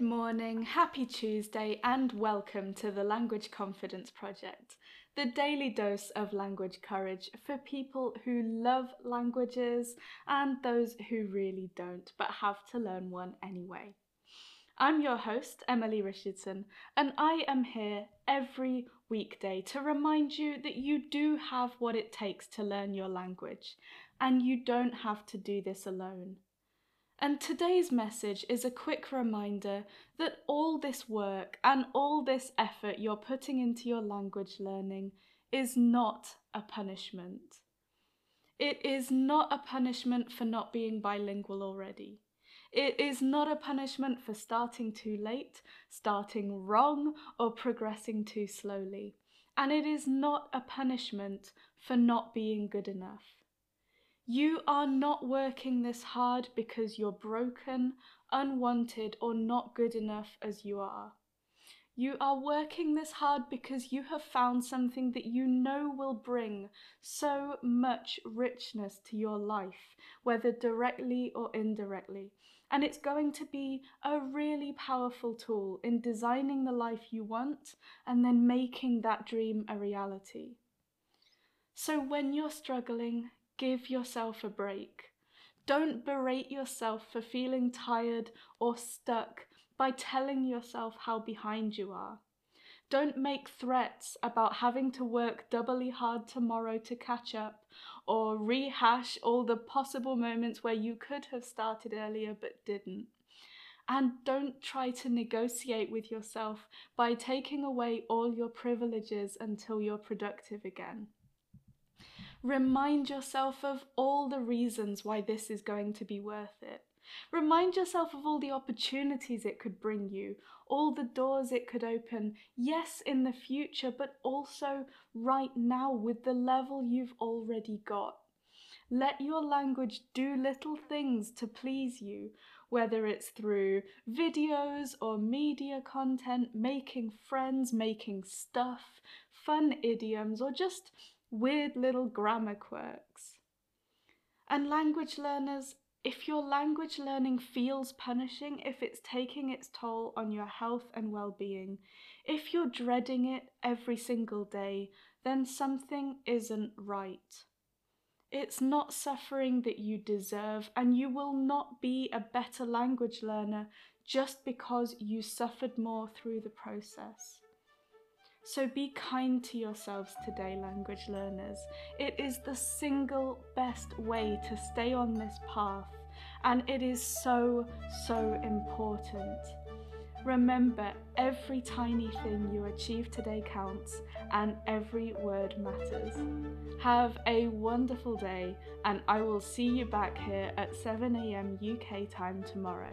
Good morning, happy Tuesday, and welcome to the Language Confidence Project, the daily dose of language courage for people who love languages and those who really don't but have to learn one anyway. I'm your host, Emily Richardson, and I am here every weekday to remind you that you do have what it takes to learn your language, and you don't have to do this alone. And today's message is a quick reminder that all this work and all this effort you're putting into your language learning is not a punishment. It is not a punishment for not being bilingual already. It is not a punishment for starting too late, starting wrong, or progressing too slowly. And it is not a punishment for not being good enough. You are not working this hard because you're broken, unwanted, or not good enough as you are. You are working this hard because you have found something that you know will bring so much richness to your life, whether directly or indirectly. And it's going to be a really powerful tool in designing the life you want and then making that dream a reality. So when you're struggling, give yourself a break. Don't berate yourself for feeling tired or stuck by telling yourself how behind you are. Don't make threats about having to work doubly hard tomorrow to catch up or rehash all the possible moments where you could have started earlier but didn't. And don't try to negotiate with yourself by taking away all your privileges until you're productive again. Remind yourself of all the reasons why this is going to be worth it. Remind yourself of all the opportunities it could bring you, all the doors it could open, yes, in the future, but also right now with the level you've already got. Let your language do little things to please you, whether it's through videos or media content, making friends, making stuff, fun idioms, or just weird little grammar quirks. And language learners, if your language learning feels punishing, if it's taking its toll on your health and well being, if you're dreading it every single day, then something isn't right. It's not suffering that you deserve, and you will not be a better language learner just because you suffered more through the process. So be kind to yourselves today, language learners. It is the single best way to stay on this path, and it is so, so important. Remember, every tiny thing you achieve today counts, and every word matters. Have a wonderful day, and I will see you back here at 7am UK time tomorrow.